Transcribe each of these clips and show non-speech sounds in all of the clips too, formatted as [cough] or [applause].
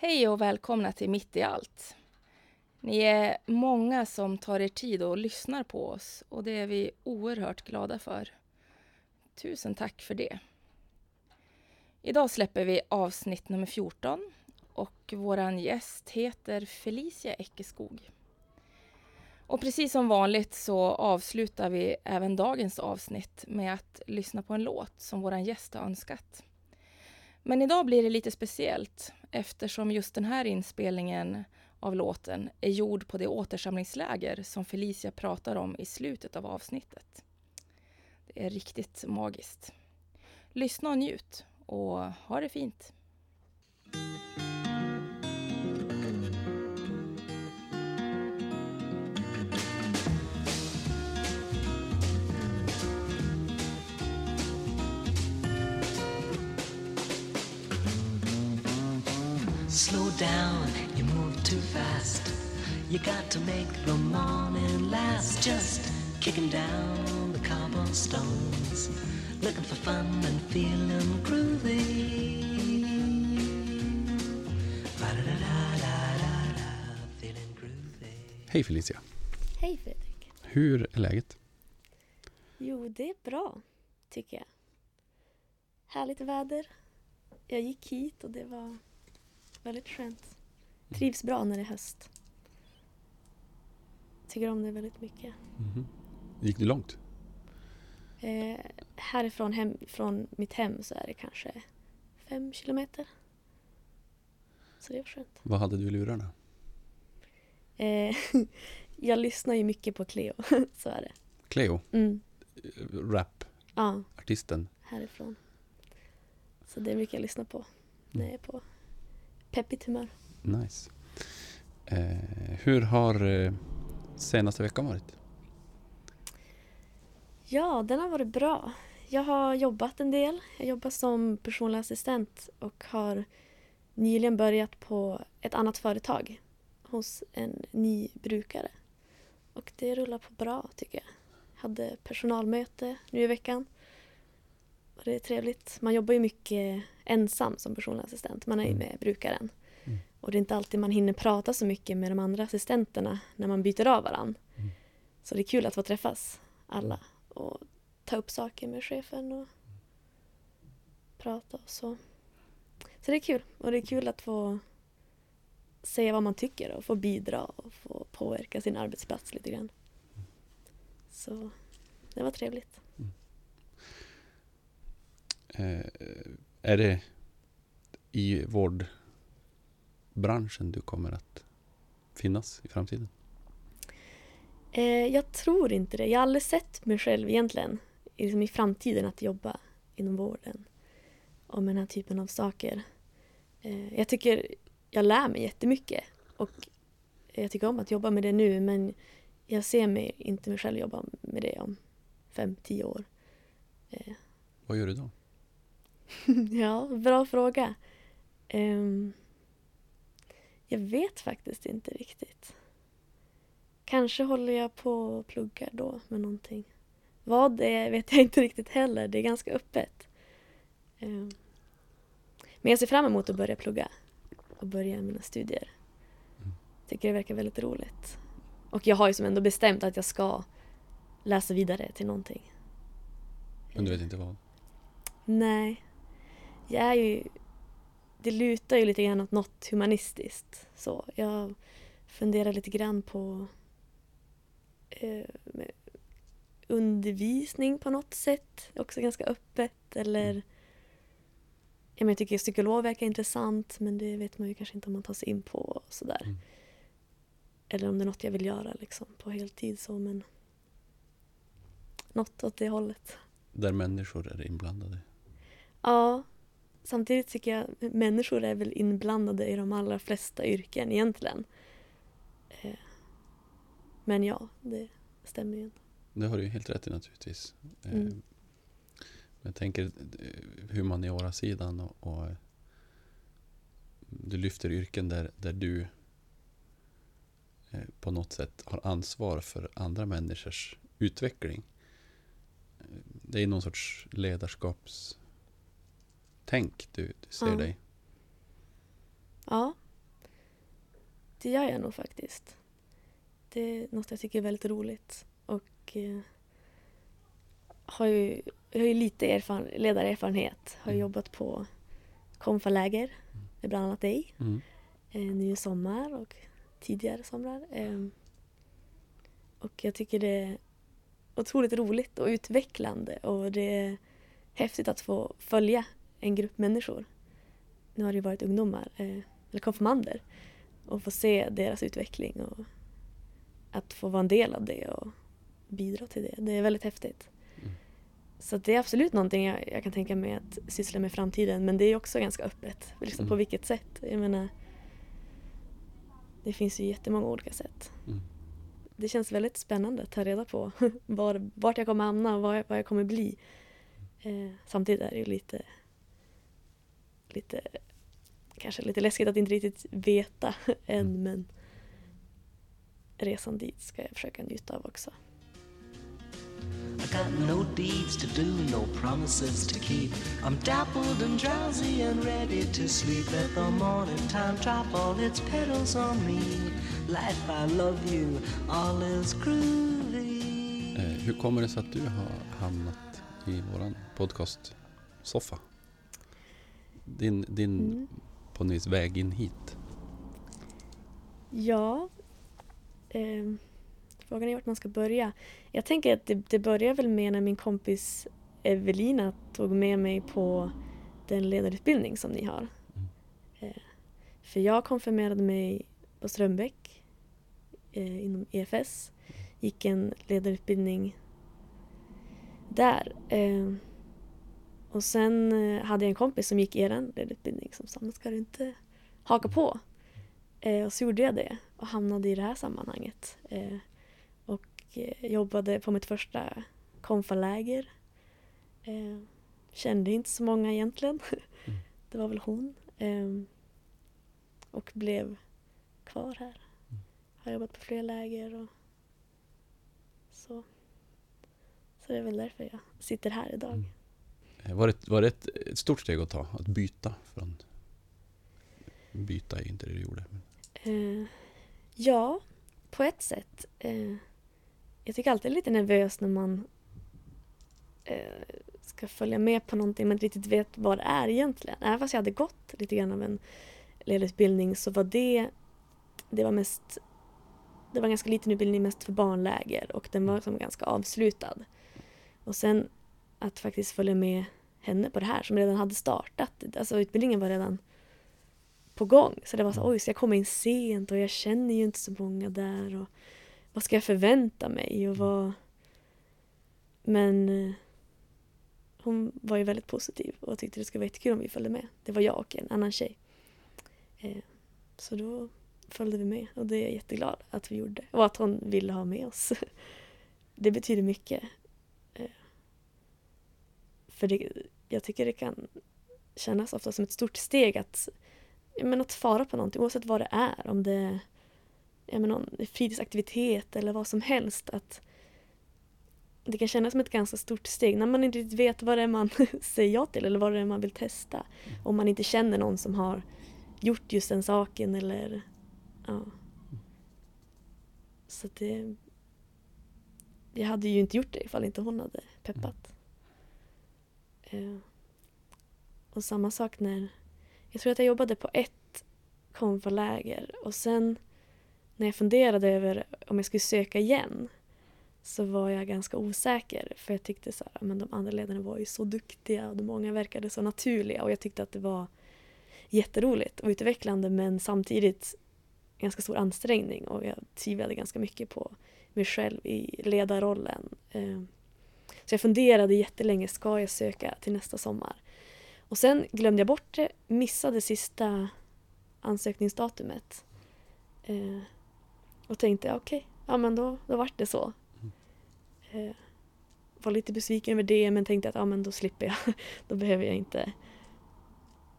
Hej och välkomna till Mitt i allt. Ni är många som tar er tid och lyssnar på oss och det är vi oerhört glada för. Tusen tack för det. Idag släpper vi avsnitt nummer 14 och våran gäst heter Felicia Eckeskog. Och precis som vanligt så avslutar vi även dagens avsnitt med att lyssna på en låt som våran gäst har önskat. Men idag blir det lite speciellt eftersom just den här inspelningen av låten är gjord på det återsamlingsläger som Felicia pratar om i slutet av avsnittet. Det är riktigt magiskt. Lyssna och njut och ha det fint. Slow down, you move too fast. You got to make the morning last. Just kicking down the cobblestones, looking for fun and feeling groovy. Ba-da-da-da-da-da, feeling groovy. Hej Felicia. Hej Fredrik. Hur är läget? Jo, det är bra, tycker jag. Härligt väder. Jag gick hit och det var väldigt skönt. Trivs bra när det är höst. Tycker om det väldigt mycket. Mhm. Gick du långt? Eh, härifrån hem, från mitt hem så är det kanske fem kilometer. Så det var skönt. Vad hade du i lurarna? Eh, [laughs] jag lyssnar ju mycket på Cleo, [laughs] så är det. Cleo, Mm. rap-artisten. Ja, härifrån. Så det är mycket jag lyssnar på när jag är på peppigt humör. Nice. Eh, hur har eh, senaste veckan varit? Ja, den har varit bra. Jag har jobbat en del. Jag jobbar som personlig assistent och har nyligen börjat på ett annat företag hos en ny brukare. Och det rullar på bra tycker jag. Hade personalmöte nu i veckan. Och det är trevligt. Man jobbar ju mycket ensam som personlig assistent. Man är ju Mm. med brukaren. Mm. Och det är inte alltid man hinner prata så mycket med de andra assistenterna när man byter av varandra. Mm. Så det är kul att få träffas alla och ta upp saker med chefen och prata och så. Så det är kul. Och det är kul att få säga vad man tycker och få bidra och få påverka sin arbetsplats lite grann. Så det var trevligt. Eh, är det i vårdbranschen du kommer att finnas i framtiden? Eh, jag tror inte det. Jag har aldrig sett mig själv egentligen i- liksom i framtiden att jobba inom vården och med den här typen av saker. Eh, jag tycker jag lär mig jättemycket och jag tycker om att jobba med det nu men jag ser mig inte mig själv jobba med det om fem, tio år. Vad gör du då? [laughs] ja, bra fråga. Ehm, jag vet faktiskt inte riktigt. Kanske håller jag på och pluggar då med någonting. Vad det är vet jag inte riktigt heller. Det är ganska öppet. Ehm, men jag ser fram emot att börja plugga och börja mina studier. Mm. Tycker det verkar väldigt roligt. Och jag har ju som ändå bestämt att jag ska läsa vidare till någonting. Men du vet inte vad? Nej. Jag är ju... Det lutar ju lite grann åt något humanistiskt. Så jag funderar lite grann på eh, undervisning på något sätt. Också ganska öppet. Eller... Mm. Ja, men jag tycker psykolog verkar intressant men det vet man ju kanske inte om man tar sig in på och sådär. Mm. Eller om det är något jag vill göra liksom på heltid så men... Något åt det hållet. Där människor är inblandade. Ja, samtidigt tycker jag människor är väl inblandade i de allra flesta yrken egentligen. Eh, Men ja, det stämmer ju. Det har du ju helt rätt i naturligtvis. Eh, Mm. Jag tänker eh, humaniora-sidan och, och du lyfter yrken där, där du på något sätt har ansvar för andra människors utveckling. Det är någon sorts ledarskapstänk du, du ser Ja. dig. Ja, det gör jag nog faktiskt. Det är något jag tycker är väldigt roligt. Och eh, har ju, jag har ju lite erfaren, ledarerfarenhet. Har Mm. jobbat på konfaläger med bland annat dig. Mm. eh, nu i sommar och tidigare somrar. Eh, och jag tycker det är otroligt roligt och utvecklande och det är häftigt att få följa en grupp människor. Nu har det ju varit ungdomar, eh, eller konfirmander, och få se deras utveckling och att få vara en del av det och bidra till det. Det är väldigt häftigt. Mm. Så det är absolut någonting jag, jag kan tänka mig att syssla med i framtiden men det är också ganska öppet. Liksom Mm. På vilket sätt? Jag menar, det finns ju jättemånga olika sätt. Mm. Det känns väldigt spännande att ta reda på [laughs] var, vart jag kommer hamna och vad jag, vad jag kommer bli. Eh, samtidigt är det ju lite, lite, kanske lite läskigt att inte riktigt veta [laughs] än Mm. men resan dit ska jag försöka njuta av också. I got no deeds to do, no promises to keep. I'm dappled and drowsy and ready to sleep. Let the morning time drop all its petals on me. Life, I love you, all is groovy. Eh, hur kommer det sig att du har hamnat i våran podcast-soffa? Din, din Mm. vis väg in hit. Ja, ehm, frågan är vart man ska börja. Jag tänker att det, det börjar väl med när min kompis Evelina tog med mig på den ledarutbildning som ni har. Mm. Eh, för jag konfirmerade mig på Strömbäck eh, inom EFS. Gick en ledarutbildning där. Eh, och sen eh, hade jag en kompis som gick er ledarutbildning som sa, "Men ska du inte haka på? Eh, och så gjorde jag det och hamnade i det här sammanhanget. Eh, och eh, jobbade på mitt första konfaläger. Eh, kände inte så många egentligen. Mm. [laughs] Det var väl hon. Eh, och blev kvar här. Mm. Har jobbat på fler läger och så. Så det är väl därför jag sitter här idag. Mm. Var det, var det ett, ett stort steg att ta? Att byta från... Byta är inte det du gjorde. Men, Eh, ja, på ett sätt. Eh, jag tycker alltid det är lite nervös när man eh, ska följa med på någonting man inte riktigt vet vad det är egentligen. Även fast jag hade gått lite grann av en ledarutbildning så var det, det var mest det var en ganska liten utbildning mest för barnläger och den var som ganska avslutad. Och sen att faktiskt följa med henne på det här som redan hade startat. Alltså utbildningen var redan på gång. Så det var så, Mm. oj, ska jag komma in sent och jag känner ju inte så många där och vad ska jag förvänta mig och vad... Men eh, hon var ju väldigt positiv och tyckte det skulle vara jättekul om vi följde med. Det var jag och en annan tjej. Eh, så då följde vi med och det är jag jätteglad att vi gjorde och att hon ville ha med oss. [laughs] Det betyder mycket. För det, jag tycker det kan kännas ofta som ett stort steg att men att fara på någonting oavsett vad det är. Om det är någon fritidsaktivitet eller vad som helst. Att det kan kännas som ett ganska stort steg när man inte riktigt vet vad det är man [laughs] säger ja till eller vad det är man vill testa. Om man inte känner någon som har gjort just den saken eller ja. Så det jag hade ju inte gjort det ifall inte hon hade peppat. Eh, och samma sak när jag tror att jag jobbade på ett konfaläger och sen när jag funderade över om jag skulle söka igen så var jag ganska osäker för jag tyckte så här, men de andra ledarna var ju så duktiga och de många verkade så naturliga och jag tyckte att det var jätteroligt och utvecklande men samtidigt ganska stor ansträngning och jag tvivlade ganska mycket på mig själv i ledarrollen. Eh, så jag funderade jättelänge, ska jag söka till nästa sommar? Och sen glömde jag bort det, missade sista ansökningsdatumet. Eh, och tänkte, okej, ja men då, då vart det så. Eh, var lite besviken över det men tänkte att ja men då slipper jag. [laughs] då behöver jag inte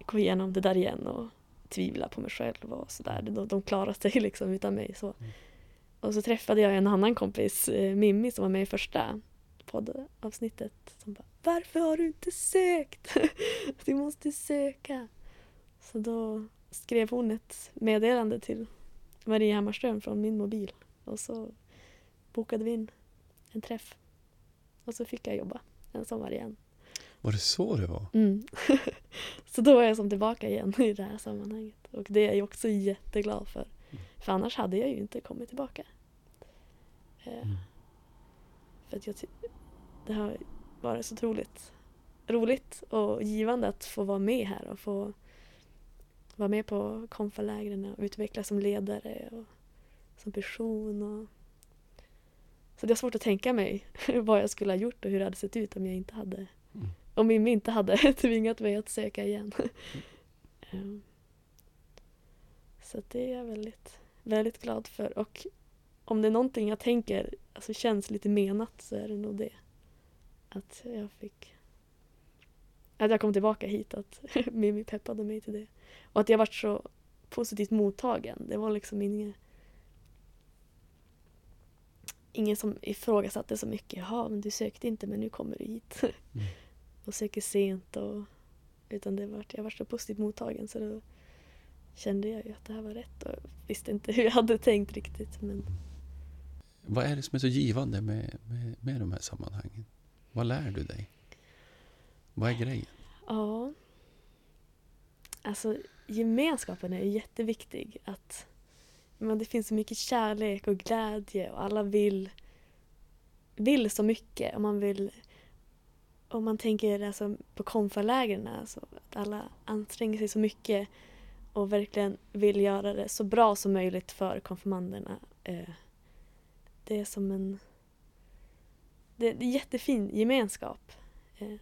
gå igenom det där igen och tvivla på mig själv och sådär. De, de klarar sig [laughs] liksom utan mig. Så. Och så träffade jag en annan kompis, eh, Mimmi, som var med i första poddavsnittet. Som bara, varför har du inte sökt? [laughs] du måste söka. Så då skrev hon ett meddelande till Marie Hammarström från min mobil. Och så bokade vi in en träff. Och så fick jag jobba en sommar igen. Var det så det var? Mm. [laughs] så då är jag som tillbaka igen i det här sammanhanget. Och det är jag också jätteglad för. För annars hade jag ju inte kommit tillbaka. Eh, Mm. För att jag det har varit så otroligt roligt och givande att få vara med här och få vara med på konfalägren och utvecklas som ledare och som person. Och... Så det är svårt att tänka mig [laughs] vad jag skulle ha gjort och hur det hade sett ut om jag inte hade Mm. om Mimmi inte hade [laughs] tvingat mig att söka igen. [laughs] Ehm, så det är jag väldigt, väldigt glad för. Och om det är någonting jag tänker alltså känns lite menat så är det nog det. Att jag fick att jag kom tillbaka hit, att [laughs] Mimmi peppade mig till det. Och att jag varit så positivt mottagen. Det var liksom inget Ingen som ifrågasatte så mycket. Jaha, men du sökte inte men nu kommer du hit. [laughs] Mm. och söker sent och utan det var, jag var så positivt mottagen så då kände jag ju att det här var rätt och visste inte [laughs] hur jag hade tänkt riktigt men Vad är det som är så givande med, med, med de här sammanhangen? Vad lär du dig? Vad är grejen? ja. Alltså gemenskapen är ju jätteviktig att men det finns så mycket kärlek och glädje och alla vill vill så mycket och man vill om man tänker alltså, på konfalägren alltså, att alla anstränger sig så mycket och verkligen vill göra det så bra som möjligt för konfirmanderna. Eh, det är som en det är en jättefin gemenskap. Eh,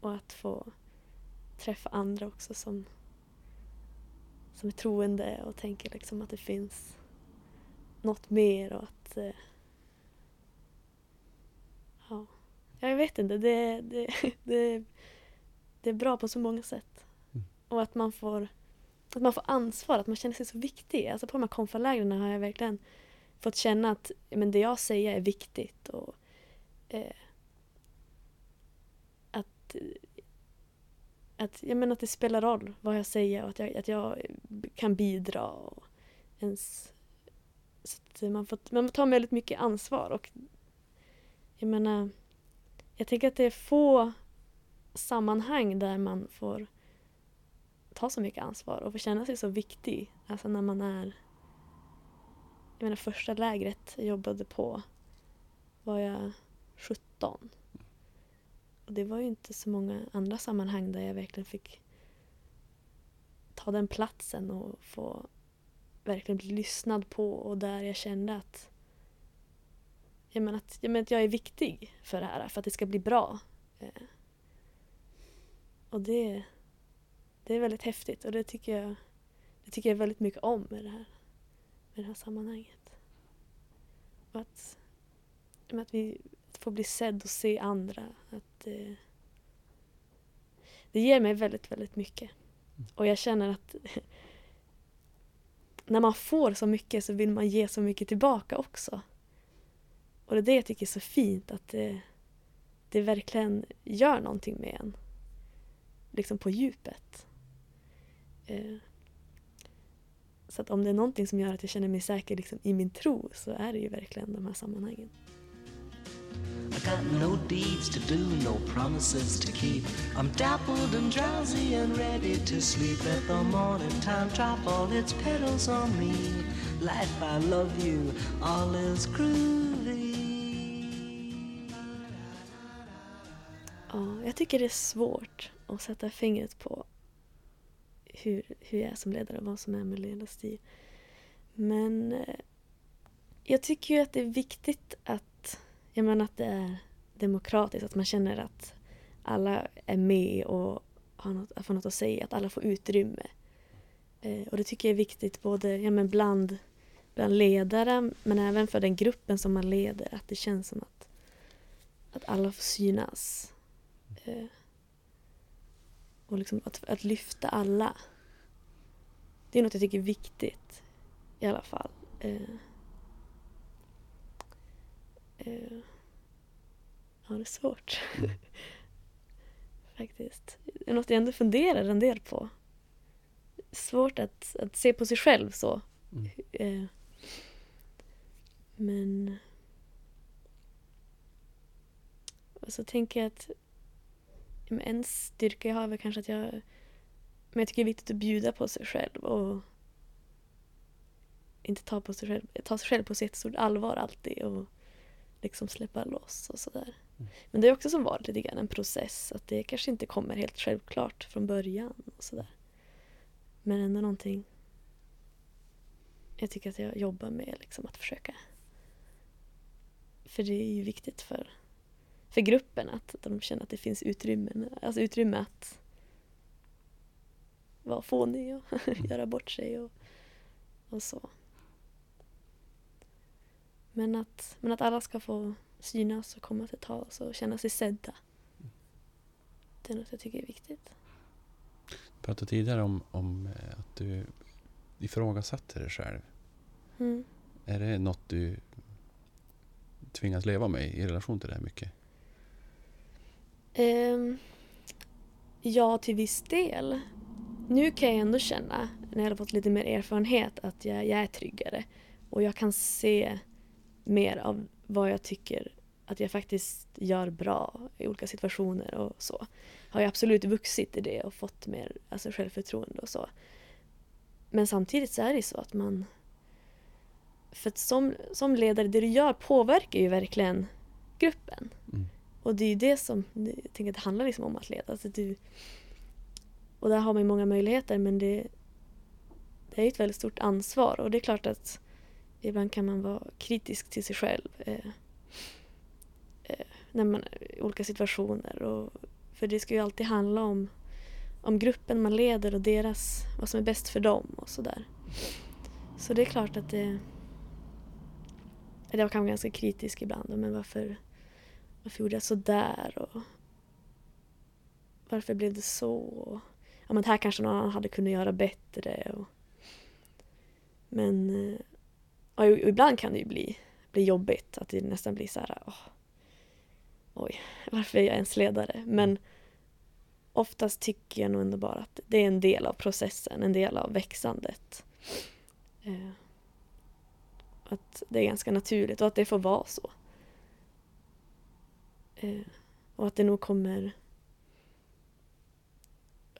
och att få träffa andra också som, som är troende och tänker liksom att det finns något mer och att eh, ja, jag vet inte, det, det, [laughs] det, det är bra på så många sätt. Mm. Och att man får att man får ansvar, att man känner sig så viktig. Alltså på de här konfalägren har jag verkligen fått känna att men det jag säger är viktigt och eh, att, att, jag menar att det spelar roll vad jag säger och att jag, att jag kan bidra. Och ens, så att man, får, man får ta väldigt mycket ansvar. Och jag menar, jag tänker att det är få sammanhang där man får ta så mycket ansvar och få känna sig så viktig. Alltså när man är... Jag menar första lägret jag jobbade på var jag 17. Och det var ju inte så många andra sammanhang där jag verkligen fick ta den platsen och få verkligen bli lyssnad på och där jag kände att jag menar att, jag, menar att jag är viktig för det här, för att det ska bli bra. Eh. Och det, det är väldigt häftigt och det tycker jag, det tycker jag väldigt mycket om med det här, med det här sammanhanget. Och att, med att vi Få bli sedd och se andra. Att, eh, det ger mig väldigt, väldigt mycket. Och jag känner att [laughs] när man får så mycket så vill man ge så mycket tillbaka också. Och det är det jag tycker är så fint, att det, det verkligen gör någonting med en. Liksom på djupet. Eh, så att om det är någonting som gör att jag känner mig säker liksom, i min tro så är det ju verkligen de här sammanhangen. I got no deeds to do, no promises to keep. I'm dappled and drowsy and ready to sleep. Let the morning time drop all its petals on me. Life, I love you, all is groovy. Ja, jag tycker det är svårt att sätta fingret på hur, hur jag är som ledare och vad som är min ledarstil. Men eh, jag tycker ju att det är viktigt att, jag menar att det är demokratiskt, att man känner att alla är med och har något, får något att säga, att alla får utrymme. Eh, och det tycker jag är viktigt både ja, men bland, bland ledare men även för den gruppen som man leder, att det känns som att, att alla får synas. Eh, och liksom att, att lyfta alla. Det är något jag tycker är viktigt i alla fall. Eh, eh, ja, det är svårt. [laughs] Faktiskt. Det är något jag ändå funderar en del på. Svårt att, att se på sig själv så. Mm. Eh, men... Och så tänker jag att men en styrka jag har är väl kanske att jag... Men jag tycker det är viktigt att bjuda på sig själv och inte ta, på sig själv, ta sig själv på så jättestort allvar alltid och liksom släppa loss och sådär. Mm. Men det är också som varit lite grann en process att det kanske inte kommer helt självklart från början och sådär. Men ändå någonting jag tycker att jag jobbar med liksom att försöka. För det är ju viktigt för, för gruppen att de känner att det finns utrymme, alltså utrymme att vara fånig och [laughs] göra bort sig och, och så. Men att, men att alla ska få synas och komma till tals och känna sig sedda. Det är något jag tycker är viktigt. Du pratade tidigare om, om eh, att du ifrågasatte dig själv. Mm. Är det något du tvingas leva med i relation till det här mycket? Ehm, ja, till viss del. Nu kan jag ändå känna, när jag har fått lite mer erfarenhet, att jag, jag är tryggare. Och jag kan se mer av vad jag tycker att jag faktiskt gör bra i olika situationer och så. Har jag absolut vuxit i det och fått mer alltså, självförtroende och så. Men samtidigt så är det så att man... För att som, som ledare, det du gör påverkar ju verkligen gruppen. Mm. Och det är ju det som jag tänker att det handlar liksom om att leda. Alltså du, och där har man ju många möjligheter men det, det är ett väldigt stort ansvar och det är klart att ibland kan man vara kritisk till sig själv eh, eh, när man, i olika situationer. Och, för det ska ju alltid handla om, om gruppen man leder och deras, vad som är bäst för dem och sådär. Så det är klart att det, jag kan vara ganska kritisk ibland. Men varför, varför gjorde jag sådär? Och varför blev det så? Och, ja, men här kanske någon annan hade kunnat göra bättre. Och, men eh, och ibland kan det ju bli, bli jobbigt. Att det nästan blir så här, åh, oj, [laughs] varför är jag ens ledare? Men oftast tycker jag nog ändå bara att det är en del av processen, en del av växandet. Eh, att det är ganska naturligt och att det får vara så. Eh, och att det nog kommer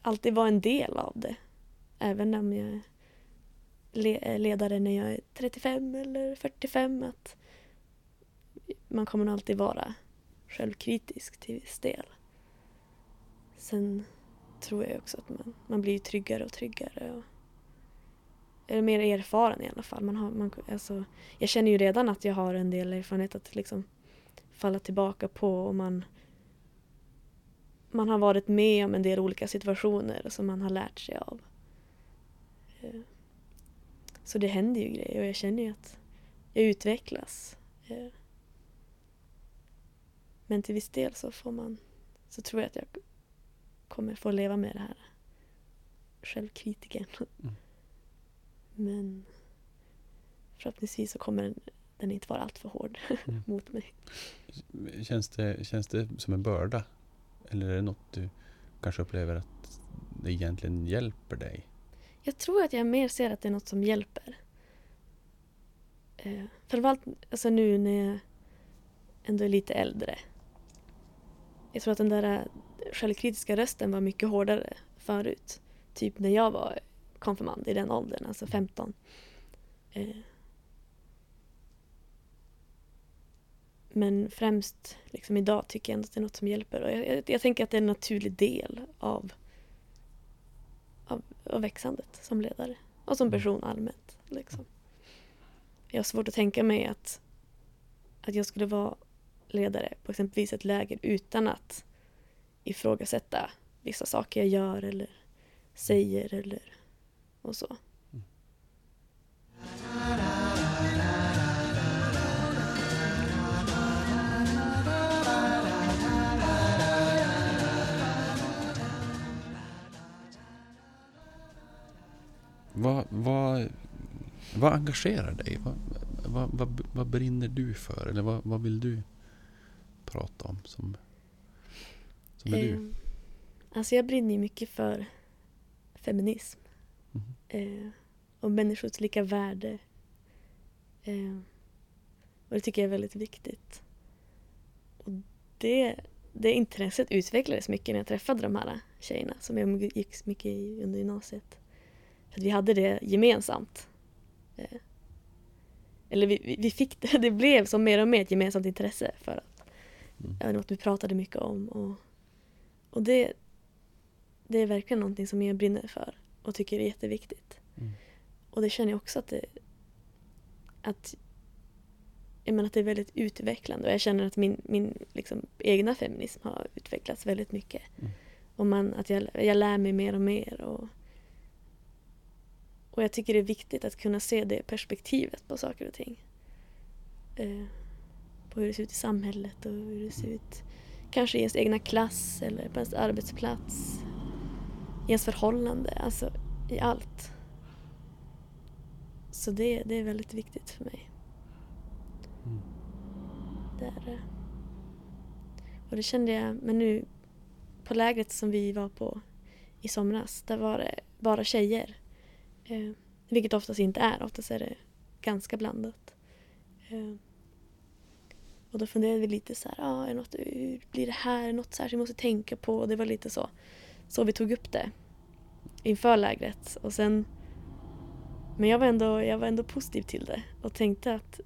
alltid vara en del av det. Även om jag le eh, ledare när jag är 35 eller 45. Att man kommer alltid vara självkritisk till viss del. Sen tror jag också att man, man blir tryggare och tryggare. Och, eller mer erfaren i alla fall. Man har, man, alltså, jag känner ju redan att jag har en del erfarenhet att liksom falla tillbaka på och man, man har varit med om en del olika situationer som man har lärt sig av. Eh, så det händer ju grejer och jag känner ju att jag utvecklas. Eh, men till viss del så får man så tror jag att jag kommer få leva med det här självkritiken. Mm. Men förhoppningsvis så kommer den, den inte vara alltför hård Mm. [laughs] mot mig. Känns det, känns det som en börda? Eller är det något du kanske upplever att det egentligen hjälper dig? Jag tror att jag mer ser att det är något som hjälper. Eh, framförallt alltså nu när jag ändå är lite äldre. Jag tror att den där eh, självkritiska rösten var mycket hårdare förut. Typ när jag var konfirmand i den åldern, alltså 15. Eh, men främst liksom idag tycker jag ändå att det är något som hjälper. Och jag, jag, jag tänker att det är en naturlig del av, av växandet som ledare och som person allmänt. Liksom. Jag har svårt att tänka mig att, att jag skulle vara ledare på exempelvis ett läger utan att ifrågasätta vissa saker jag gör eller säger eller och så. Vad, vad, vad engagerar dig? Vad, vad, vad, vad brinner du för? Eller vad, vad vill du prata om som, som är du? Eh, alltså jag brinner mycket för feminism. Mhm. Eh, och människors lika värde Eh, och det tycker jag är väldigt viktigt. Och det, det intresset utvecklades mycket när jag träffade de här tjejerna som jag gick mycket i under gymnasiet. För att vi hade det gemensamt. Eh, eller vi, vi fick det, [laughs] det blev som mer och mer ett gemensamt intresse för att Mm. något vi pratade mycket om. Och, och det, det är verkligen någonting som jag brinner för och tycker är jätteviktigt. Mm. Och det känner jag också att det, att, jag menar att det är väldigt utvecklande och jag känner att min, min liksom, egna feminism har utvecklats väldigt mycket. Mm. Och man, att jag, jag lär mig mer och mer. Och, och jag tycker det är viktigt att kunna se det perspektivet på saker och ting. Eh, på hur det ser ut i samhället och hur det ser ut kanske i ens egna klass eller på ens arbetsplats. I ens förhållande, alltså i allt. Så det, det är väldigt viktigt för mig. Mm. Det är det. Och det kände jag, men nu på lägret som vi var på i somras, där var det bara tjejer. Eh, vilket oftast inte är, oftast är det ganska blandat. Eh, och då funderade vi lite så här, ah, är något, hur blir det här, något särskilt vi måste tänka på? Och det var lite så, så vi tog upp det inför lägret. Och sen, men jag var, ändå, jag var ändå positiv till det och tänkte att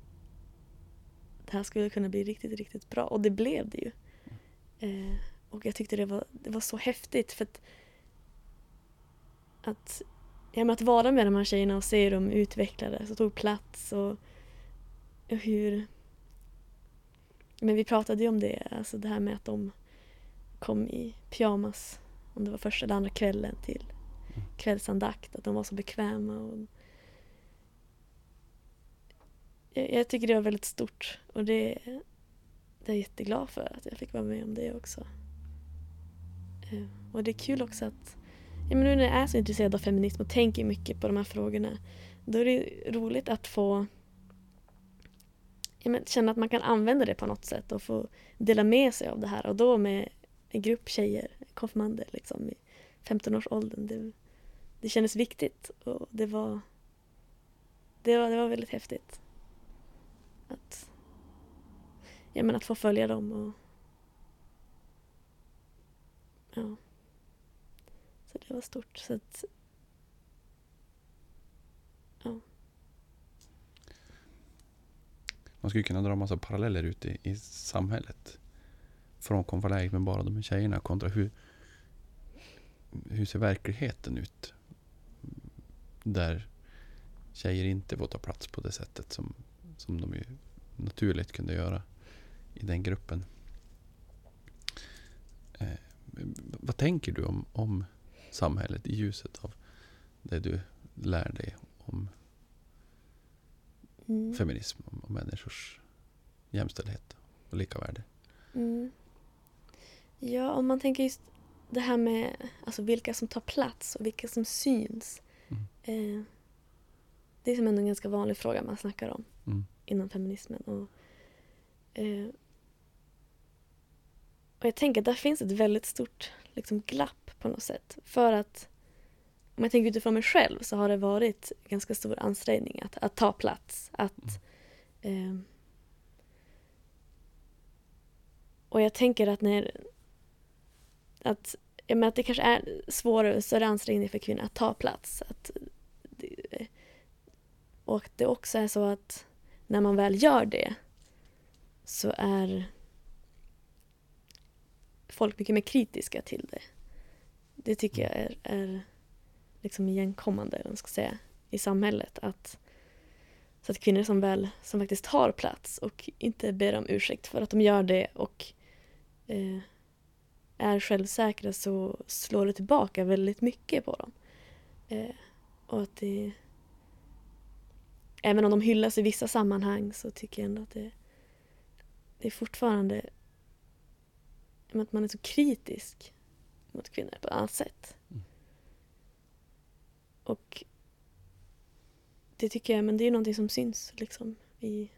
det här skulle kunna bli riktigt, riktigt bra. Och det blev det ju. Eh, och jag tyckte det var, det var så häftigt för att, att, ja, men att vara med de här tjejerna och se dem utvecklades och tog plats och, och hur... Men vi pratade ju om det, alltså det här med att de kom i pyjamas om det var första eller andra kvällen till kvällsandakt, att de var så bekväma. Och jag, jag tycker det var väldigt stort och det, det är jag jätteglad för att jag fick vara med om det också. Eh, Och det är kul också att, ja, men nu när jag är så intresserad av feminism och tänker mycket på de här frågorna, då är det roligt att få ja, men känna att man kan använda det på något sätt och få dela med sig av det här och då med en grupp tjejer, konfirmander liksom i 15-årsåldern. Det, det kändes viktigt och det var, det var, det var väldigt häftigt. Att, ja, men att få följa dem och ja. Det var stort. Så att, ja. Man skulle kunna dra en massa paralleller ute i, i samhället. Från konfaläget med bara de här tjejerna kontra hur, hur ser verkligheten ut? Där tjejer inte får ta plats på det sättet som, som de ju naturligt kunde göra i den gruppen. Eh, vad tänker du om, om samhället i ljuset av det du lär dig om Mm. feminism och människors jämställdhet och lika värde. Mm. Ja, om man tänker just det här med alltså vilka som tar plats och vilka som syns. Mm. Eh, det är som ändå en ganska vanlig fråga man snackar om Mm. inom feminismen. Och, eh, och jag tänker att där finns ett väldigt stort liksom, glapp på något sätt. För att om jag tänker utifrån mig själv så har det varit ganska stor ansträngning att, att ta plats. Att, eh, och jag tänker att när att, jag menar att det kanske är svårare och större ansträngning för kvinnor att ta plats. Att, och det också är så att när man väl gör det så är folk mycket mer kritiska till det. Det tycker jag är, är liksom igenkommande, man ska säga, i samhället. Att, så att kvinnor som väl som faktiskt har plats och inte ber om ursäkt för att de gör det och eh, är självsäkra så slår det tillbaka väldigt mycket på dem. Eh, och att det... Även om de hyllas i vissa sammanhang så tycker jag ändå att det, det är fortfarande att man är så kritisk mot kvinnor på ett annat sätt. Mm. Och det tycker jag, men det är någonting som syns liksom i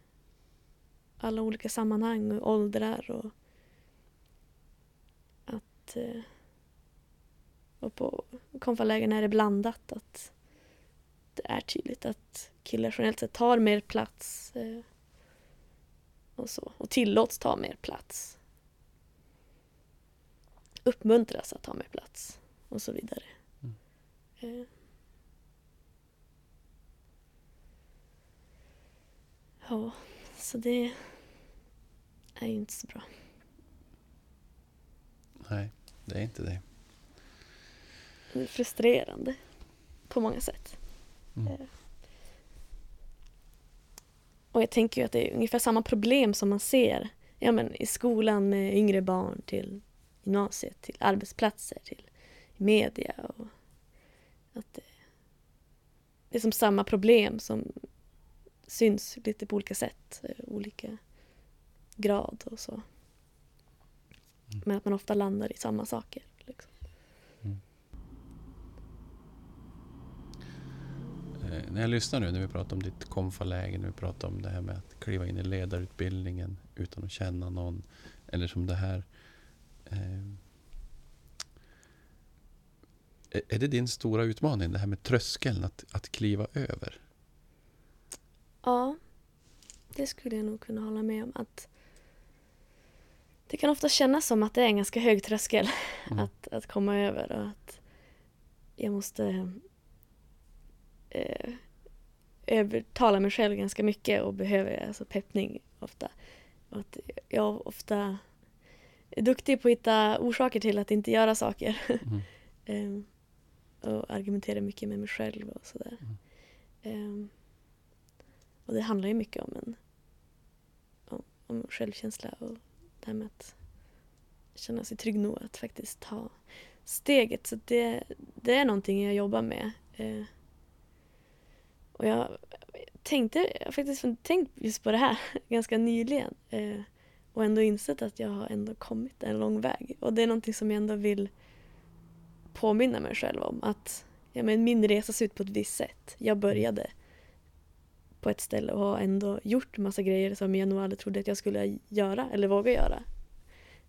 alla olika sammanhang och åldrar och att eh, och på konfalägen är det blandat att det är tydligt att killar generellt sett tar mer plats eh, och så. Och tillåts ta mer plats. Uppmuntras att ta mer plats och så vidare. Mm. Eh. Ja, så det är ju inte så bra. Nej, det är inte det. Det är frustrerande på många sätt. Mm. Eh. Och jag tänker ju att det är ungefär samma problem som man ser ja, men i skolan med yngre barn till gymnasiet, till arbetsplatser, till media. Och att det, det är som samma problem som syns lite på olika sätt, eh, olika grad och så. Men att man ofta landar i samma saker. Liksom. Eh, när jag lyssnar nu när vi pratar om ditt konfaläge, när vi pratar om det här med att kliva in i ledarutbildningen utan att känna någon. Eller som det här. Eh, är- det din stora utmaning, det här med tröskeln att, att kliva över? Ja, det skulle jag nog kunna hålla med om. att Det kan ofta kännas som att det är en ganska hög tröskel Mm. att, att komma över och att jag måste eh, övertala mig själv ganska mycket och behöver alltså peppning ofta. Och att jag ofta duktig på att hitta orsaker till att inte göra saker. Mm. [laughs] Ehm, och argumentera mycket med mig själv och sådär. Mm. Ehm, och det handlar ju mycket om en om, om självkänsla och det här med att känna sig trygg nog att faktiskt ta steget. Så det, det är någonting jag jobbar med. Eh, och jag tänkte, jag har faktiskt tänkt just på det här [laughs] ganska nyligen. Eh, och ändå insett att jag har ändå kommit en lång väg. Och det är någonting som jag ändå vill påminna mig själv om. Att ja, men min resa ser ut på ett visst sätt. Jag började på ett ställe och har ändå gjort massa grejer som jag nog aldrig trodde att jag skulle göra eller våga göra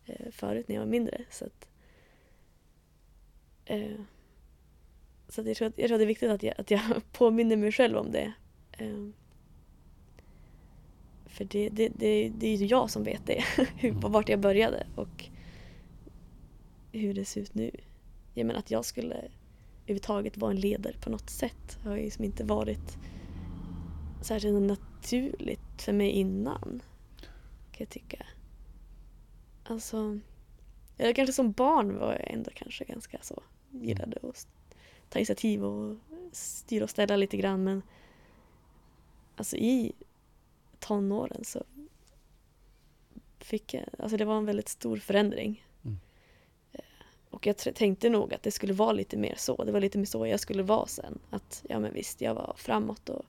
eh, förut när jag var mindre. Så att, eh, så att jag, tror att, jag tror att det är viktigt att jag, att jag [laughs] påminner mig själv om det. Eh, för det, det, det, det är ju jag som vet det, [laughs] hur, vart jag började och hur det ser ut nu. Jag menar att jag skulle överhuvudtaget vara en ledare på något sätt har ju liksom inte varit särskilt naturligt för mig innan. Kan jag tycka. Alltså, eller kanske som barn var jag ändå kanske ganska så. Gillade att ta initiativ och styra och ställa lite grann men alltså i tonåren så fick jag, alltså det var en väldigt stor förändring. Mm. Eh, Och jag tänkte nog att det skulle vara lite mer så. Det var lite mer så jag skulle vara sen. Att ja men visst, jag var framåt och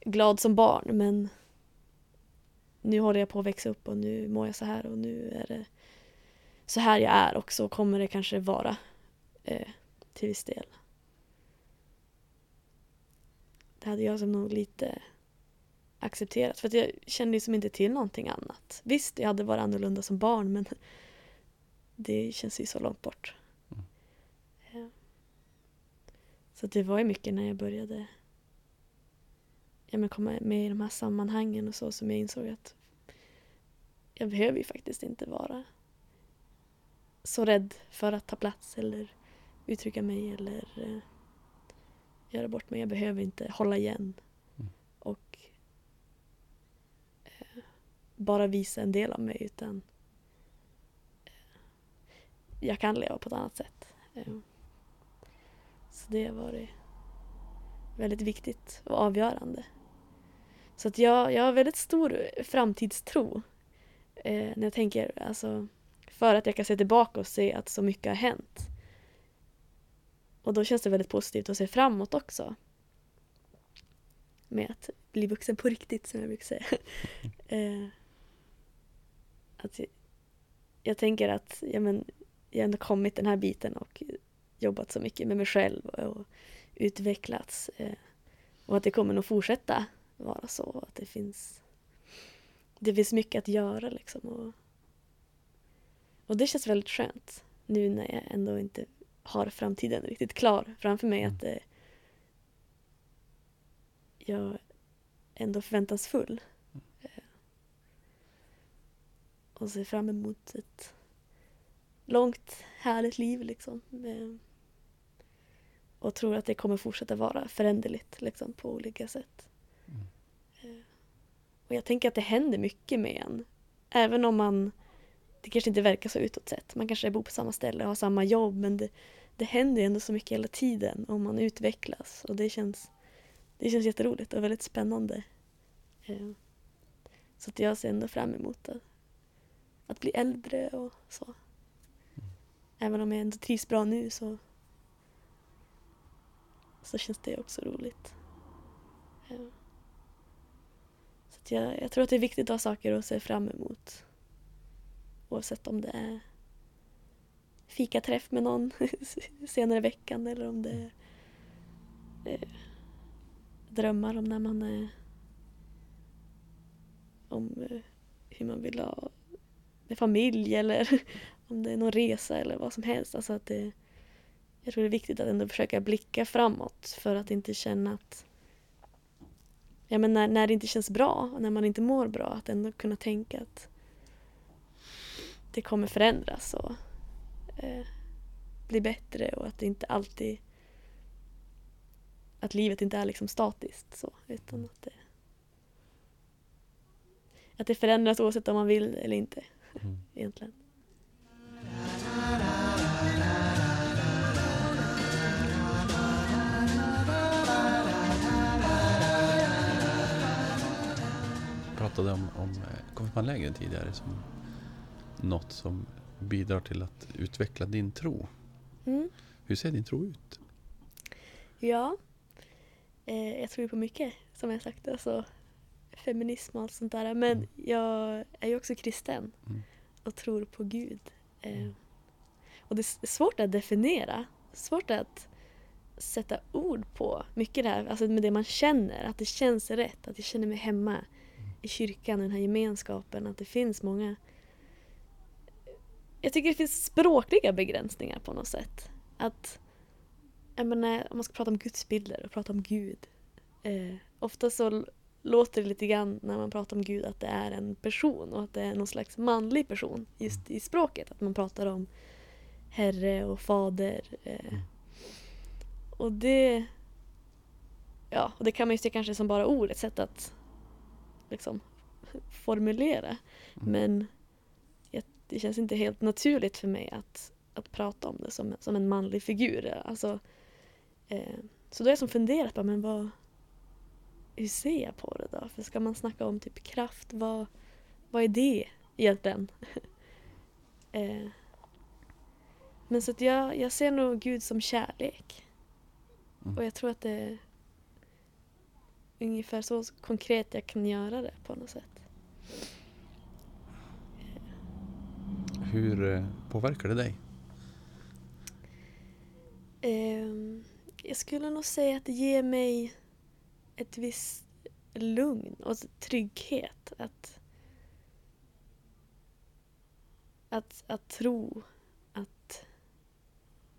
glad som barn men nu håller jag på att växa upp och nu mår jag så här och nu är det så här jag är och så kommer det kanske vara eh, till viss del. Det hade jag som nog lite accepterat för jag kände ju som inte till någonting annat. Visst, jag hade varit annorlunda som barn men [laughs] det känns ju så långt bort. Mm. Ja. Så det var ju mycket när jag började ja, men komma med i de här sammanhangen och så som jag insåg att jag behöver ju faktiskt inte vara så rädd för att ta plats eller uttrycka mig eller eh, göra bort mig. Jag behöver inte hålla igen Mm. och eh, bara visa en del av mig utan eh, jag kan leva på ett annat sätt. Eh, så det har varit väldigt viktigt och avgörande. Så att jag, jag har väldigt stor framtidstro eh, när jag tänker, alltså för att jag kan se tillbaka och se att så mycket har hänt. Och då känns det väldigt positivt att se framåt också. Med att bli vuxen på riktigt som jag brukar säga. [laughs] eh, att jag, tänker att ja, men, jag har ändå kommit den här biten och jobbat så mycket med mig själv och, utvecklats. Eh, och att det kommer nog fortsätta vara så. Att det finns, det finns mycket att göra liksom. Och, och det känns väldigt skönt nu när jag ändå inte har framtiden riktigt klar framför mig. Att det, jag ändå förväntansfull. Eh, och ser fram emot ett långt, härligt liv liksom. Och tror att det kommer fortsätta vara föränderligt liksom, på olika sätt. Mm. Eh, och jag tänker att det händer mycket med en. Även om man, det kanske inte verkar så utåt sett. Man kanske bor på samma ställe och har samma jobb men det, det händer ändå så mycket hela tiden och man utvecklas och det känns, det känns jätteroligt och väldigt spännande. Eh, Så att jag ser ändå fram emot att, att bli äldre och så. Även om jag ändå trivs bra nu så, så känns det också roligt. Så att jag, jag tror att det är viktigt att ha saker att se fram emot. Oavsett om det är fikaträff med någon [laughs] senare i veckan eller om det är eh, drömmar om när man är om eh, hur man vill ha med familj eller [laughs] om det är någon resa eller vad som helst. Alltså att det, jag tror det är viktigt att ändå försöka blicka framåt för att inte känna att ja, men när, när det inte känns bra när man inte mår bra att ändå kunna tänka att det kommer förändras och eh, bli bättre och att det inte alltid att livet inte är liksom statiskt så utan att det att det förändras oavsett om man vill eller inte Mm. egentligen. Jag pratade om, om eh, konfirmandläger tidigare som något som bidrar till att utveckla din tro. Mm. Hur ser din tro ut? Ja, eh, jag tror ju på mycket som jag sagt. Alltså, feminism och allt sånt där. Men Mm. jag är ju också kristen Mm. och tror på Gud. Eh, Mm. och det är svårt att definiera. Svårt att sätta ord på mycket det här, alltså med det man känner. Att det känns rätt, att jag känner mig hemma i kyrkan, i den här gemenskapen. Att det finns många... Jag tycker det finns språkliga begränsningar på något sätt. Att jag menar, om man ska prata om gudsbilder och prata om Gud. Eh, ofta så låter det lite grann när man pratar om Gud att det är en person och att det är någon slags manlig person just i språket. Att man pratar om herre och fader. Eh, Mm. och det ja, och det kan man ju se kanske som bara ord, ett sätt att liksom formulera. Mm. Men det känns inte helt naturligt för mig att, att prata om det som, som en manlig figur. Alltså, eh, så då har jag som funderat på, men vad, hur ser jag på det då? För ska man snacka om typ kraft, vad, vad är det egentligen? [laughs] eh, men så att jag, jag ser nog Gud som kärlek. Mm. Och jag tror att det är ungefär så konkret jag kan göra det på något sätt. Hur eh, påverkar det dig? Ehm, jag skulle nog säga att det ger mig ett visst lugn och trygghet. Att, att, att tro att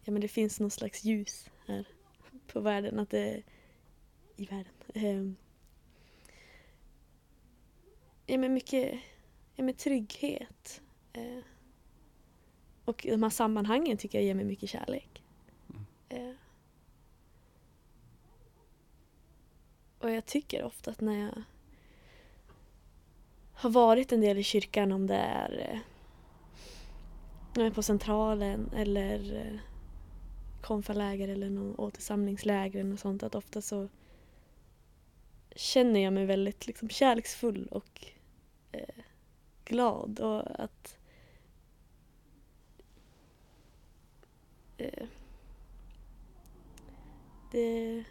ja, men det finns någon slags ljus här på världen. Att det, I världen. Ehm, ja, men mycket ja, men trygghet. Eh, och de här sammanhangen tycker jag ger mig mycket kärlek. Eh. Och jag tycker ofta att när jag har varit en del i kyrkan, om det är eh, på Centralen eller eh, konfaläger eller någon återsamlingsläger eller något sånt, att ofta så känner jag mig väldigt liksom, kärleksfull och eh, glad. Och att eh, det...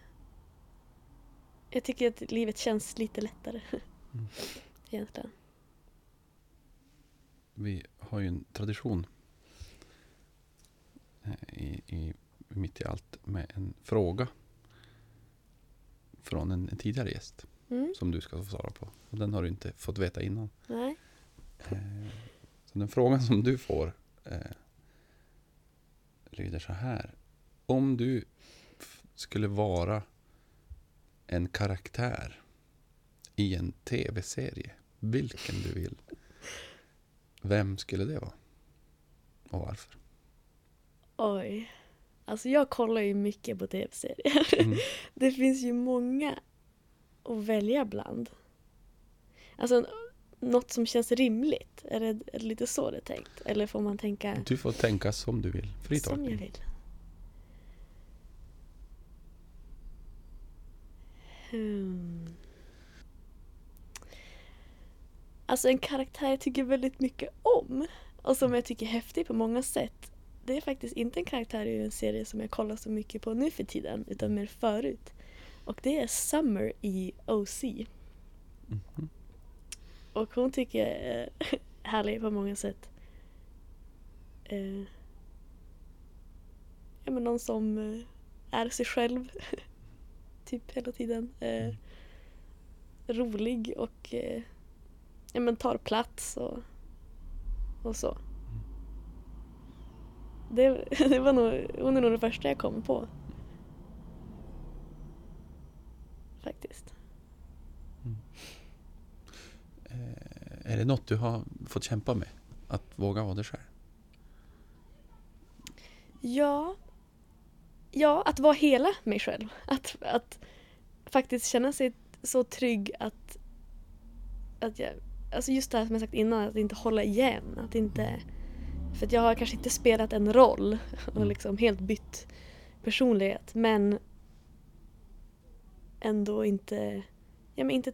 Jag tycker att livet känns lite lättare. [laughs] Mm. Egentligen. Vi har ju en tradition eh, i, i, mitt i allt med en fråga från en, en tidigare gäst Mm. som du ska få svara på. Och den har du inte fått veta innan. Nej. Eh, Så den frågan som du får eh, lyder så här. Om du skulle vara en karaktär i en tv-serie, vilken du vill, vem skulle det vara? Och varför? Oj. Alltså jag kollar ju mycket på tv-serier. Mm. [laughs] Det finns ju många att välja bland. Alltså något som känns rimligt. Är det, är det lite så det är tänkt? Eller får man tänka Du får tänka som du vill. Fri som jag vill? Hmm. Alltså en karaktär jag tycker väldigt mycket om och som jag tycker är häftig på många sätt. Det är faktiskt inte en karaktär i en serie som jag kollar så mycket på nu för tiden utan mer förut. Och det är Summer i OC. Mhm. Och hon tycker jag är [laughs] härlig på många sätt. Eh, ja men någon som eh, är sig själv. [laughs] typ hela tiden. Eh, rolig och eh, ja men tar plats och, och så. Det, [laughs] det var nog, hon är nog det första jag kom på. Faktiskt. Eh, Är det något du har fått kämpa med? Att våga vara dig själv? Ja. Ja, att vara hela mig själv. Att, att faktiskt känna sig så trygg att, att jag, alltså just det här som jag sagt innan, att inte hålla igen. Att inte, för att jag har kanske inte spelat en roll och Mm. liksom helt bytt personlighet men ändå inte, ja men inte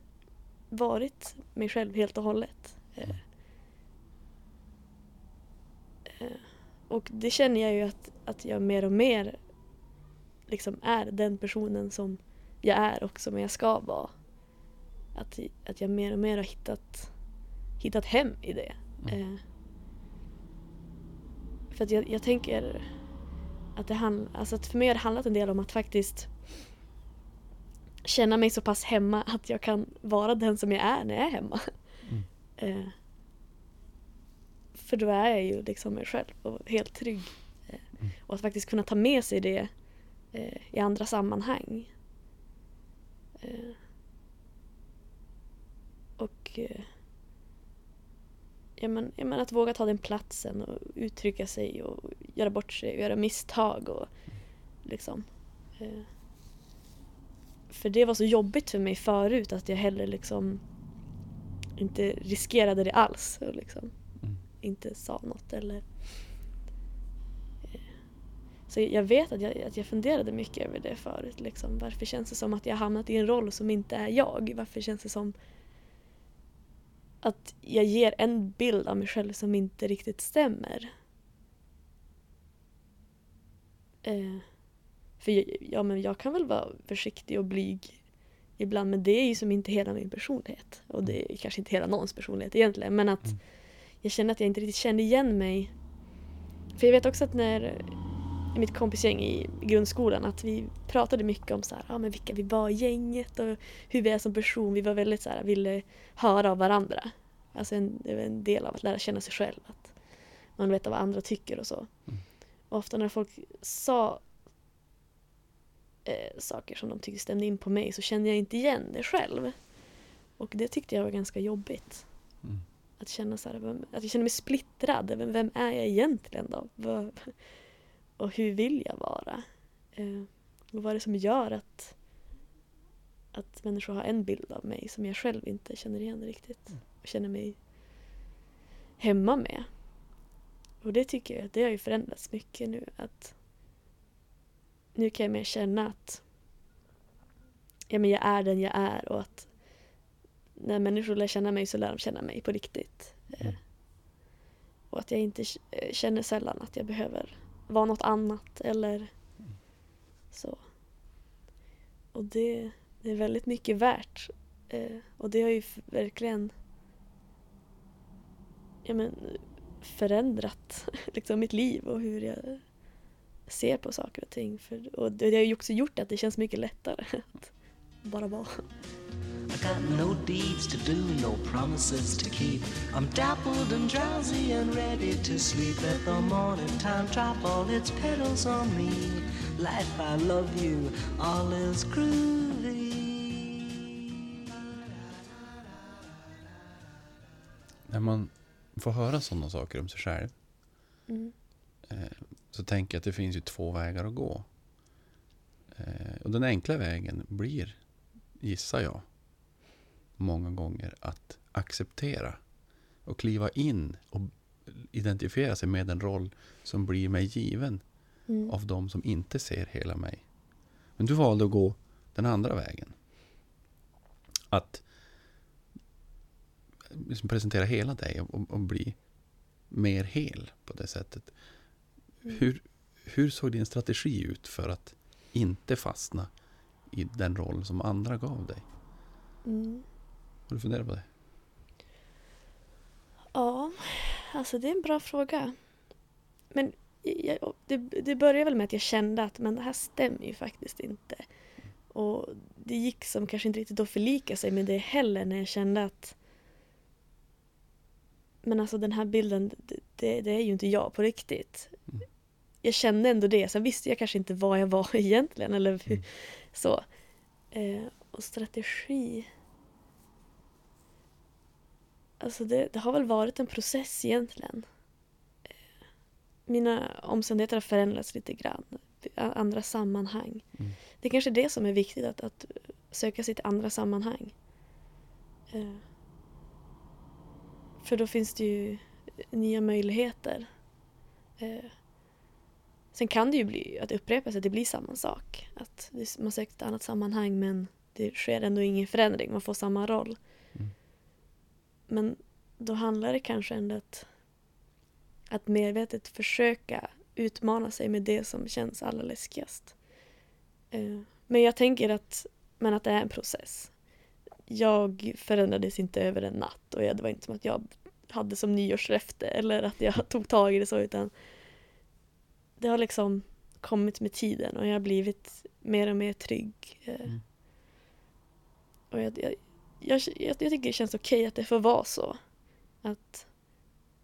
varit mig själv helt och hållet. Eh, eh, Och det känner jag ju att, att jag mer och mer liksom är den personen som jag är och som jag ska vara. Att, att jag mer och mer har hittat, hittat hem i det. Mm. Eh, för att jag, jag tänker att det handlar, alltså att för mig har det handlat en del om att faktiskt känna mig så pass hemma att jag kan vara den som jag är när jag är hemma. Mm. [laughs] Eh, för då är jag ju liksom mig själv och helt trygg. Eh, Mm. och att faktiskt kunna ta med sig det eh, i andra sammanhang. Eh, och eh, ja, men, ja, men att våga ta den platsen och uttrycka sig och göra bort sig och göra misstag. Och, liksom, eh, för det var så jobbigt för mig förut att jag heller liksom inte riskerade det alls. Och liksom Mm. inte sa något eller... Så jag vet att jag, att jag funderade mycket över det förut. Liksom. Varför känns det som att jag hamnat i en roll som inte är jag? Varför känns det som att jag ger en bild av mig själv som inte riktigt stämmer? Eh, för jag, ja, men jag kan väl vara försiktig och blyg ibland men det är ju som inte hela min personlighet. Och det är kanske inte hela någons personlighet egentligen men att Mm. jag känner att jag inte riktigt kände igen mig. För jag vet också att när mitt kompisgäng i grundskolan att vi pratade mycket om så här, ja, men vilka vi var i gänget och hur vi är som person. Vi var väldigt så här, ville höra av varandra. Alltså en, det var en del av att lära känna sig själv. Att man vet vad andra tycker och så. Mm. Och ofta när folk sa eh, saker som de tyckte stämde in på mig så kände jag inte igen det själv. Och det tyckte jag var ganska jobbigt. Mm. Att känna så här, att jag känner mig splittrad. Vem, vem är jag egentligen då? Och hur vill jag vara? Eh, och vad är det som gör att, att människor har en bild av mig som jag själv inte känner igen riktigt och känner mig hemma med? Och det tycker jag, det har ju förändrats mycket nu. att Nu kan jag mer känna att ja, men jag är den jag är och att när människor lär känna mig så lär de känna mig på riktigt. Eh, Mm. Och att jag inte eh, känner sällan att jag behöver vara något annat eller så. Och det, det är väldigt mycket värt. Eh, och det har ju verkligen ja, men, förändrat [laughs] liksom, mitt liv och hur jag ser på saker och ting. För, och det har ju också gjort att det känns mycket lättare [laughs] att bara vara. I got no deeds to do, no promises to keep. I'm dappled and drowsy and ready to sleep. Let the morning time drop all its petals on me. Life, I love you, all is groovy. När man får höra sådana saker om sig själv mm. Eh, så tänker jag att det finns ju två vägar att gå. Eh, och den enkla vägen blir, gissar jag, många gånger att acceptera och kliva in och identifiera sig med den roll som blir mig given Mm. av de som inte ser hela mig. Men du valde att gå den andra vägen. Att liksom presentera hela dig och, och bli mer hel på det sättet. Hur, hur såg din strategi ut för att inte fastna i den roll som andra gav dig? Mm. Har du funderat på det? Ja, alltså det är en bra fråga. Men jag, det, det började väl med att jag kände att men det här stämmer ju faktiskt inte. Och det gick som kanske inte riktigt att förlika sig med det heller när jag kände att men alltså den här bilden, det, det, är ju inte jag på riktigt. Mm. Jag kände ändå det, sen visste jag kanske inte vad jag var [laughs] egentligen eller hur, Mm. så. Eh, och strategi... Alltså det, det har väl varit en process egentligen. Eh, Mina omständigheter har förändrats lite grann. Andra sammanhang. Mm. Det är kanske det som är viktigt, att, att söka sitt andra sammanhang. Eh, För då finns det ju nya möjligheter. Eh, Sen kan det ju bli att det upprepas, att det blir samma sak. Att man söker ett annat sammanhang men det sker ändå ingen förändring, man får samma roll. Men då handlar det kanske ändå att, att medvetet försöka utmana sig med det som känns allra läskigast. Eh, Men jag tänker att, men att det är en process. Jag förändrades inte över en natt och det var inte som att jag hade som nyårslöfte eller att jag [laughs] tog tag i det så utan det har liksom kommit med tiden och jag har blivit mer och mer trygg. eh. Mm. Och jag, jag, jag, jag, jag tycker det känns okej att det får vara så. Att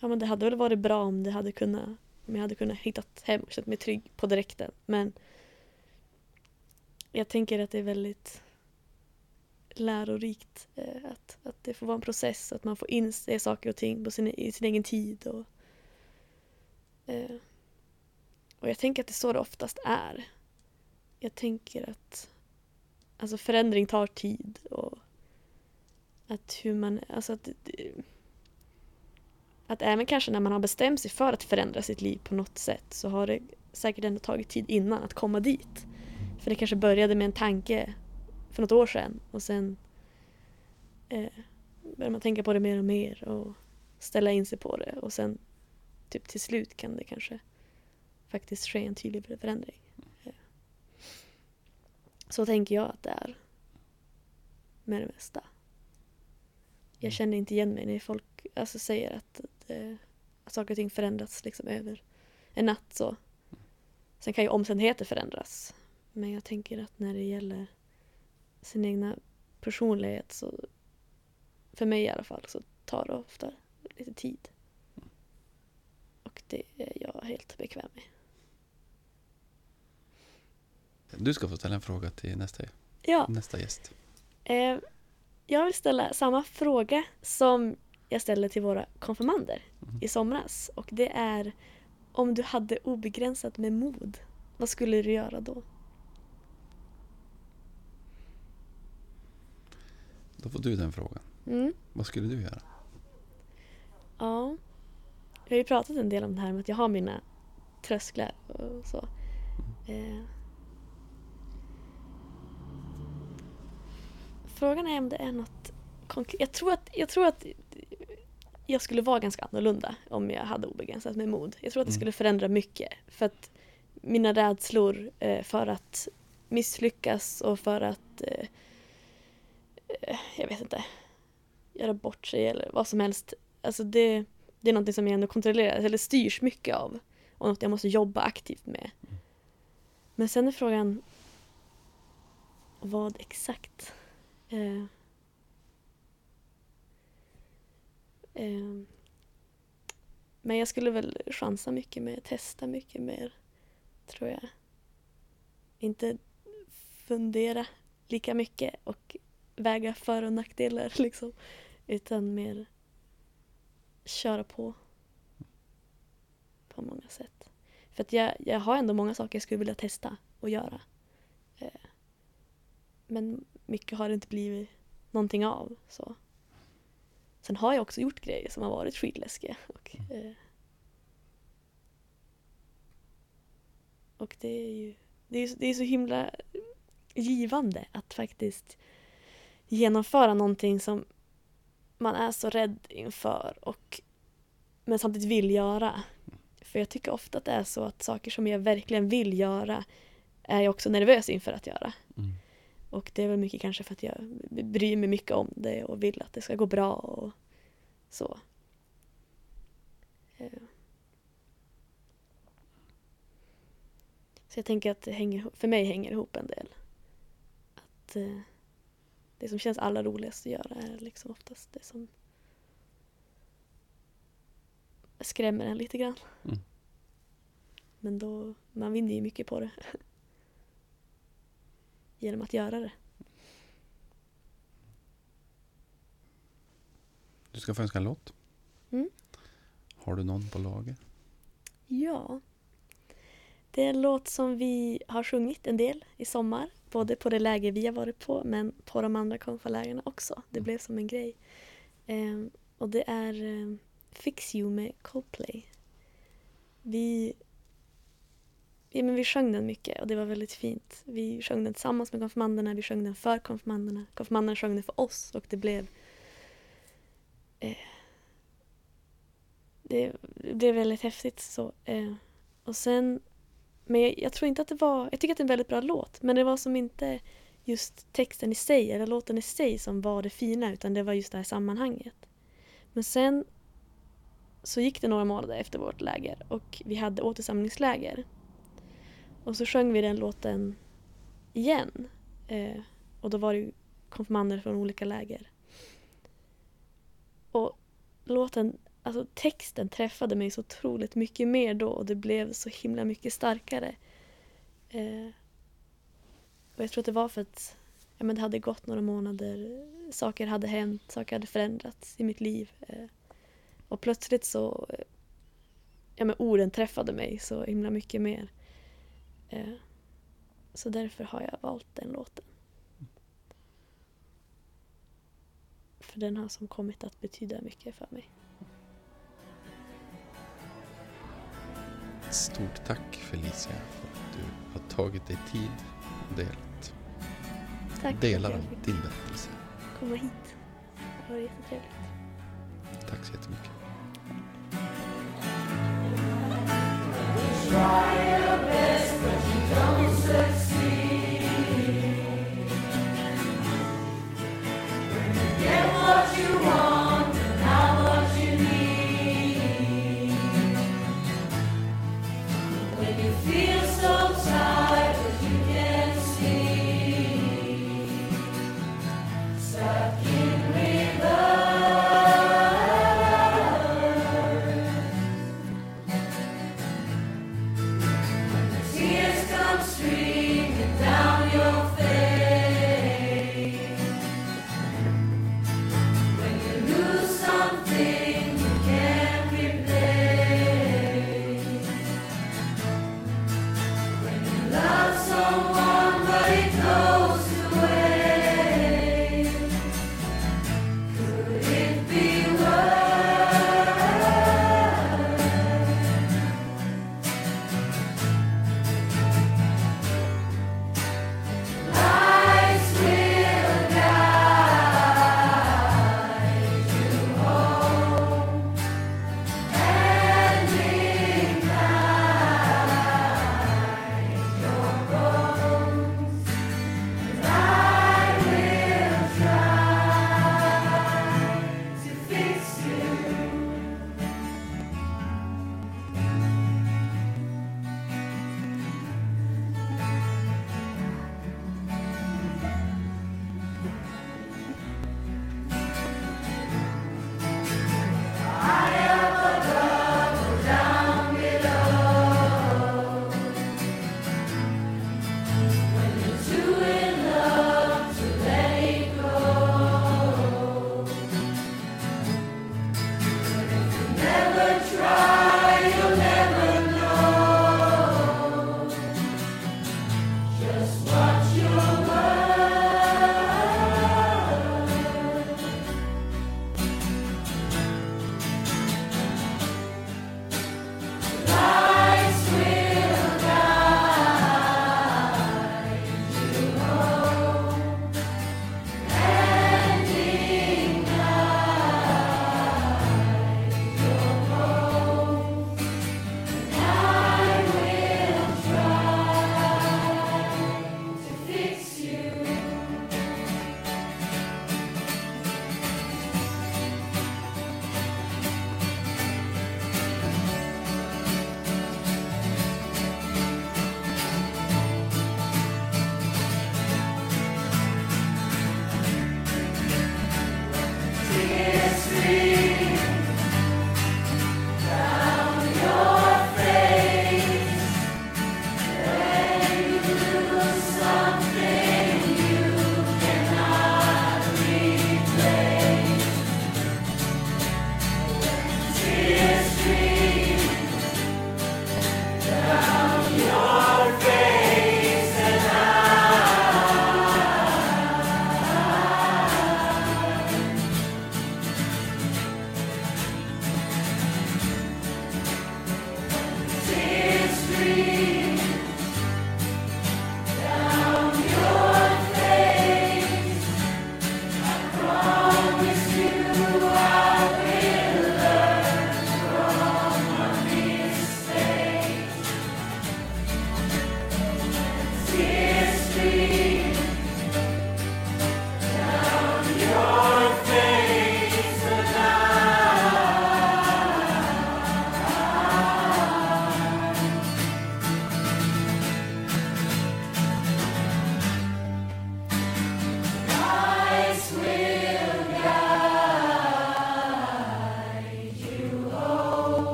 ja, men det hade väl varit bra om det hade kunnat om jag hade kunnat hittat hem och känt mig trygg på direkten. Men jag tänker att det är väldigt lärorikt eh, att, att det får vara en process, att man får inse saker och ting på sin, i sin egen tid. Och, eh, och jag tänker att det är så det oftast är. Jag tänker att alltså förändring tar tid och att hur man, alltså att, att även kanske när man har bestämt sig för att förändra sitt liv på något sätt så har det säkert ändå tagit tid innan att komma dit. För det kanske började med en tanke för något år sedan och sen eh, börjar man tänka på det mer och mer och ställa in sig på det och sen typ till slut kan det kanske faktiskt ske en tydlig förändring. Eh. Så tänker jag att det är med det mesta. Jag Mm. känner inte igen mig när folk alltså, säger att, det, att saker och ting förändras liksom över en natt. Så. Sen kan ju omständigheter förändras. Men jag tänker att när det gäller sin egna personlighet så för mig i alla fall så tar det ofta lite tid. Och det är jag helt bekväm med. Du ska få ställa en fråga till nästa, Ja, nästa gäst. eh, jag vill ställa samma fråga som jag ställde till våra konfirmander Mhm. i somras. Och det är om du hade obegränsat med mod, vad skulle du göra då? Då får du den frågan. Mm. Vad skulle du göra? Ja. Vi har ju pratat en del om det här med att jag har mina trösklar och så. Eh. Frågan är om det är något konkret. Jag tror att jag, tror att jag skulle vara ganska annorlunda om jag hade obegränsat med mod. Jag tror att det Mm. skulle förändra mycket. För att mina rädslor eh, för att misslyckas och för att eh, eh, jag vet inte göra bort sig eller vad som helst. Alltså det, det är något som jag ändå kontrollerar eller styrs mycket av och något jag måste jobba aktivt med. Men sen är frågan vad exakt? Eh, eh, men jag skulle väl chansa mycket mer, testa mycket mer, tror jag. Inte fundera lika mycket och väga för och nackdelar [laughs] liksom. Utan mer köra på. På många sätt. För att jag, jag har ändå många saker jag skulle vilja testa och göra. Eh, men mycket har det inte blivit någonting av. Så. Sen har jag också gjort grejer som har varit skitläskiga. Och, eh, och det är ju det är, det är så himla givande att faktiskt genomföra någonting som man är så rädd inför och men samtidigt vill göra. För jag tycker ofta att det är så att saker som jag verkligen vill göra är jag också nervös inför att göra. Mm. Och det är väl mycket kanske för att jag bryr mig mycket om det och vill att det ska gå bra och så. Eh. Så jag tänker att det hänger, för mig hänger det ihop en del. Att eh, det som känns allra roligast att göra är liksom oftast det som skrämmer en lite grann. Mm. Men då, man vinner ju mycket på det. [laughs] Genom att göra det. Du ska få önska en låt. Mm. Har du någon på lager? Ja. Det är en låt som vi har sjungit en del i sommar. Både på det läger vi har varit på men på de andra konfalägerna också. Det blev som en grej. Ehm, och det är ehm, Fix You med Coldplay. Vi, ja, men vi sjöng den mycket och det var väldigt fint. Vi sjöng den tillsammans med konfirmanderna, vi sjöng den för konfirmanderna. Konfirmanderna sjöng den för oss och det blev eh, det, det blev väldigt häftigt. Så, eh, och sen men jag, jag, tror inte att det var, jag tycker att det är en väldigt bra låt, men det var som inte just texten i sig eller låten i sig som var det fina utan det var just det här sammanhanget. Men sen så gick det några månader efter vårt läger och vi hade återsamlingsläger. Och så sjöng vi den låten igen. Eh, och då var det ju konfirmander från olika läger. Och låten alltså texten träffade mig så otroligt mycket mer då och det blev så himla mycket starkare. Eh, och jag tror att det var för att ja, men det hade gått några månader, saker hade hänt, saker hade förändrats i mitt liv. Eh, och plötsligt så, eh, ja men orden träffade mig så himla mycket mer. Eh, så därför har jag valt den låten. För den har som kommit att betyda mycket för mig. Stort tack Felicia för att du har tagit dig tid och delat, Tack delar för av att jag fick din berättelse. komma hit. Det var jättetrevligt. Tack så jättemycket. you want.